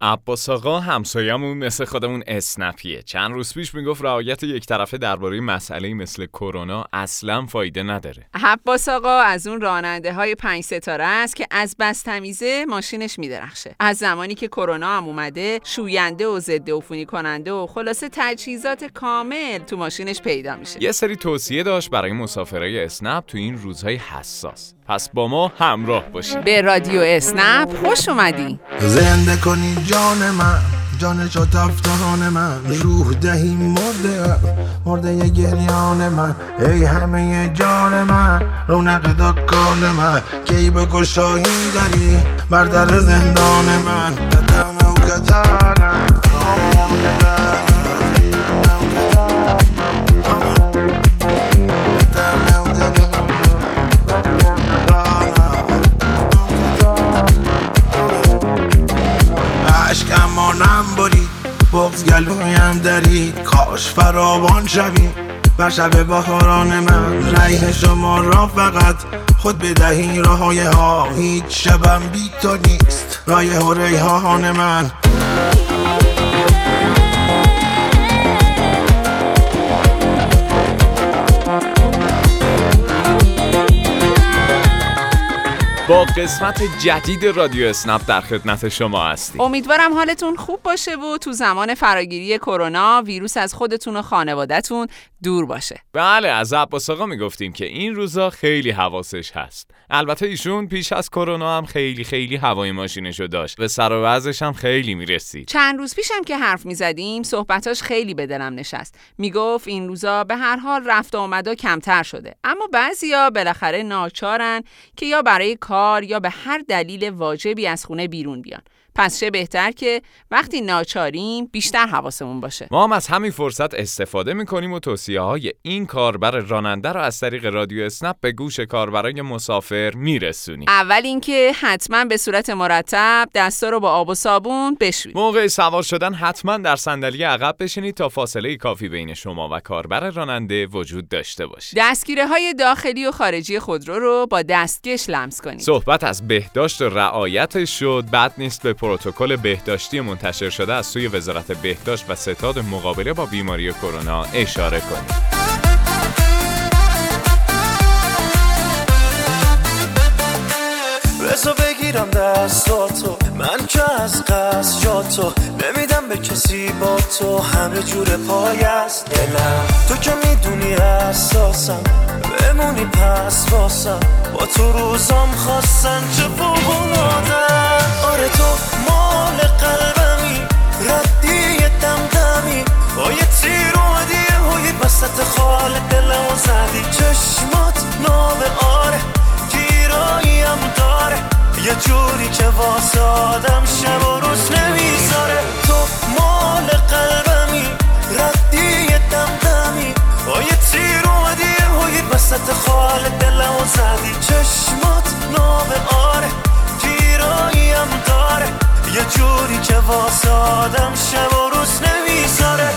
عباس آقا همسایه‌مون مثل خودمون اسنپیه چند روز پیش می‌گفت رعایت یک طرفه درباره مسئله مثل کرونا اصلا فایده نداره. عباس آقا از اون راننده های پنج ستاره است که از بس تمیزه ماشینش میدرخشه. از زمانی که کرونا هم اومده شوینده و ضد عفونی کننده و خلاصه تجهیزات کامل تو ماشینش پیدا میشه. یه سری توصیه داشت برای مسافرای اسنپ تو این روزهای حساس. پس با ما همراه باشید. به رادیو اسنپ خوش اومدی زنده کنی جان من جان چو تفتان من. روح دهی مرده مرده گریان من. ای همه جان من رونق دکان من. کی به داری؟ بر در زندان من. فراوان شوی بر شب بهاران من. ریح شما را فقط خود بدهی راه های ها. هیچ شبم بی تو نیست. رایه و ریحان من. با قسمت جدید رادیو اسنپ در خدمت شما هستیم. امیدوارم حالتون خوب باشه و تو زمان فراگیری کرونا ویروس از خودتون و خانوادهتون دور باشه. بله از عباس آقا می‌گفتیم که این روزا خیلی حواسش هست. البته ایشون پیش از کرونا هم خیلی خیلی هوای ماشینشو داشت و سر و وضعش هم خیلی می‌رسید. چند روز پیشم که حرف می‌زدیم صحبتاش خیلی به دلم نشست. می‌گفت این روزا به هر حال رفت و آمدا کمتر شده. اما بعضیا بالاخره ناچارن که یا برای کار یا به هر دلیل واجبی از خونه بیرون بیان. پس چه بهتر که وقتی ناچاریم بیشتر حواسمون باشه. ما هم از همین فرصت استفاده می‌کنیم و توصیه های این کاربر راننده رو از طریق رادیو اسنپ به گوش کاربرای مسافر میرسونیم. اول اینکه حتما به صورت مرتب دستا رو با آب و صابون بشویید. موقع سوار شدن حتما در صندلی عقب بشینید تا فاصله کافی بین شما و کاربر راننده وجود داشته باشید دستگیره های داخلی و خارجی خودرو رو با دستکش لمس کنید. صحبت از بهداشت و رعایتش شد بد نیست به پروتکل بهداشتی منتشر شده از سوی وزارت بهداشت و ستاد مقابله با بیماری کرونا اشاره کنید. بزا بگیرم دستاتو. من که از قصد جاتو نمیدم به کسی با تو. همه جور پای است دلم. تو که می‌دونی اساسم بمونی پس واسم با تو روزام خواستن چه فوقلادن آره تو مال قلبمی وسط خال دلم و زدی چشمات ناب آره. گیراییم داره. یه جوری که واسه آدم شب و روز نمی‌ذاره.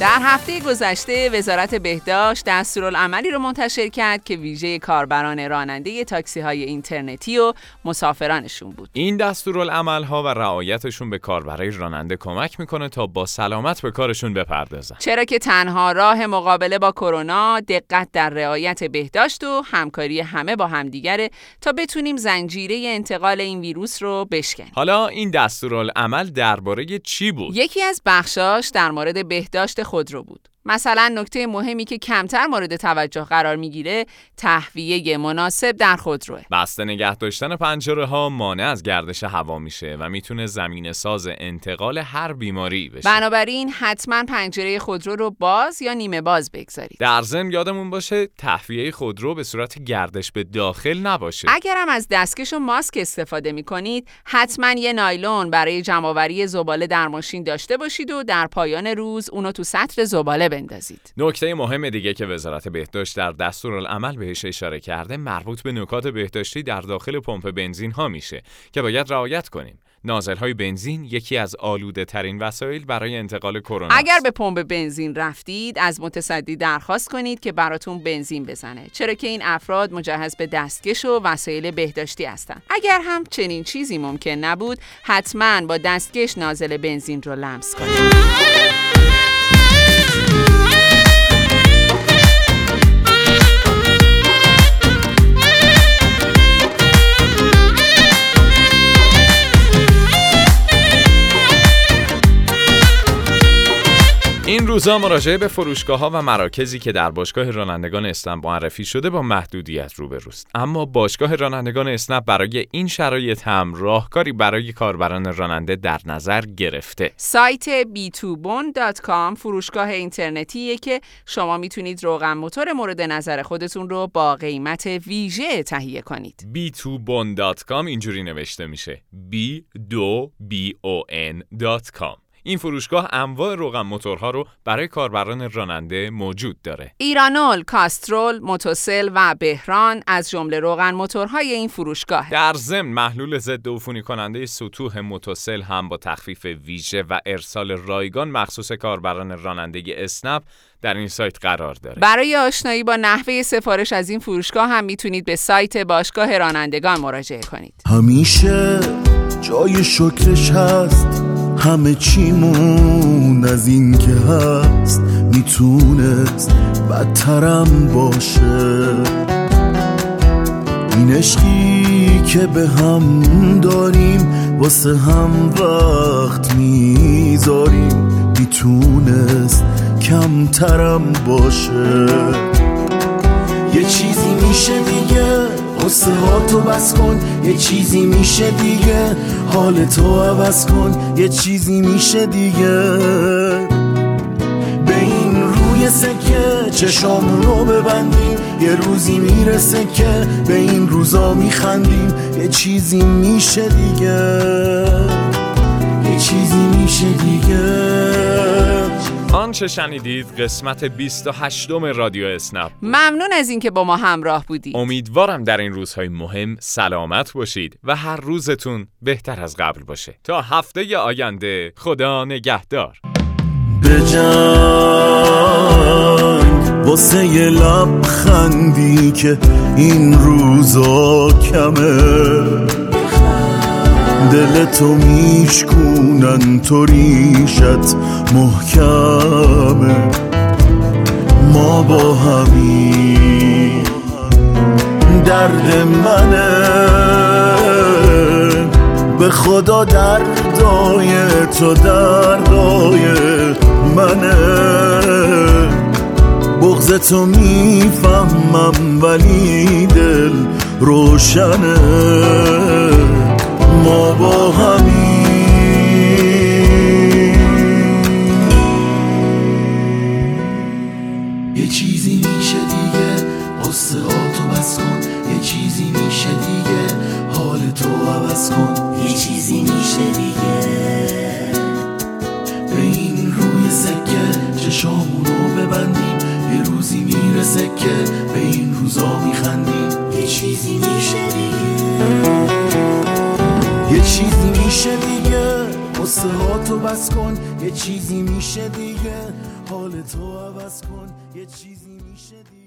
در هفته گذشته وزارت بهداشت دستورالعملی رو منتشر کرد که ویژه کاربران راننده تاکسی های اینترنتی و مسافرانشون بود. این دستورالعمل ها و رعایتشون به کاربرای راننده کمک می‌کنه تا با سلامت به کارشون بپردازن. چرا که تنها راه مقابله با کرونا دقت در رعایت بهداشت و همکاری همه با همدیگره تا بتونیم زنجیره انتقال این ویروس رو بشکنیم. حالا این دستورالعمل درباره چی بود؟ یکی از بخشاش در مورد بهداشت خودرو بود. مثلا نکته مهمی که کمتر مورد توجه قرار می‌گیره تهویه مناسب در خودروه. بسته نگه داشتن پنجره ها مانع از گردش هوا میشه و می‌تونه زمین ساز انتقال هر بیماری بشه. بنابراین حتما پنجره خودرو رو باز یا نیمه باز بگذارید. در ضمن یادمون باشه تهویه خودرو به صورت گردش به داخل نباشه. اگرم از دستکش و ماسک استفاده می‌کنید حتما یه نایلون برای جمعآوری زباله در ماشین داشته باشید و در پایان روز اونو تو سطل زباله بندازید. نکته مهم دیگه که وزارت بهداشت در دستورالعمل بهش اشاره کرده مربوط به نکات بهداشتی در داخل پمپ بنزین ها میشه که باید رعایت کنیم. نازل های بنزین یکی از آلوده ترین وسایل برای انتقال کرونا اگر به پمپ بنزین رفتید از متصدی درخواست کنید که براتون بنزین بزنه چرا که این افراد مجهز به دستکش و وسایل بهداشتی هستند اگر هم چنین چیزی ممکن نبود حتما با دستکش نازل بنزین رو لمس کنید روزا مراجعه به فروشگاه ها و مراکزی که در باشگاه رانندگان اسنپ معرفی شده با محدودیت روبروست. اما باشگاه رانندگان اسنپ برای این شرایط هم راهکاری برای کاربران راننده در نظر گرفته. سایت b2bon.com فروشگاه اینترنتیه که شما می‌تونید روغن موتور مورد نظر خودتون رو با قیمت ویژه تهیه کنید. b2bon.com اینجوری نوشته میشه. b 2 b o n.com این فروشگاه انواع روغن موتورها رو برای کاربران راننده موجود داره. ایرانول، کاسترول، موتوسل و بهران از جمله روغن موتورهای این فروشگاه. در ضمن محلول ضد عفونی کننده سطوح موتوسل هم با تخفیف ویژه و ارسال رایگان مخصوص کاربران راننده اسنپ در این سایت قرار داره. برای آشنایی با نحوه سفارش از این فروشگاه هم می‌تونید به سایت باشگاه رانندگان مراجعه کنید. همیشه جای شکرش هست همه چیمون از این که هست می‌تونست بدترم باشه. این عشقی که به هم داریم واسه هم وقت می‌ذاریم. می‌تونست کمترم باشه. یه چیزی میشه دیگه. قصه ها تو بس کن یه چیزی میشه دیگه. حال تو عوض کن یه چیزی میشه دیگه. به این روی سکه چشامون رو ببندیم یه روزی می‌رسه که به این روزا میخندیم. یه چیزی میشه دیگه. یه چیزی میشه دیگه. آنچه شنیدید؟ قسمت 28 رادیو اسنپ. ممنون از اینکه با ما همراه بودید. امیدوارم در این روزهای مهم سلامت باشید و هر روزتون بهتر از قبل باشه. تا هفته آینده خدا نگهدار. به جنگ واسه یه لبخندی که این روزا کمه. دل تو میشکونن تو ریشت محکمه. ما با همین درد منه. به خدا دردای تو دردای منه. بغز تو می‌فهمم ولی دل روشنه. ما با همین یه چیزی میشه دیگه قصه تو بس کن. یه چیزی میشه دیگه حال تو عوض کن. یه چیزی میشه دیگه. چیزی میشه دیگه. قصه ها تو بس کن یه چیزی میشه دیگه. حال تو عوض کن یه چیزی میشه دیگه.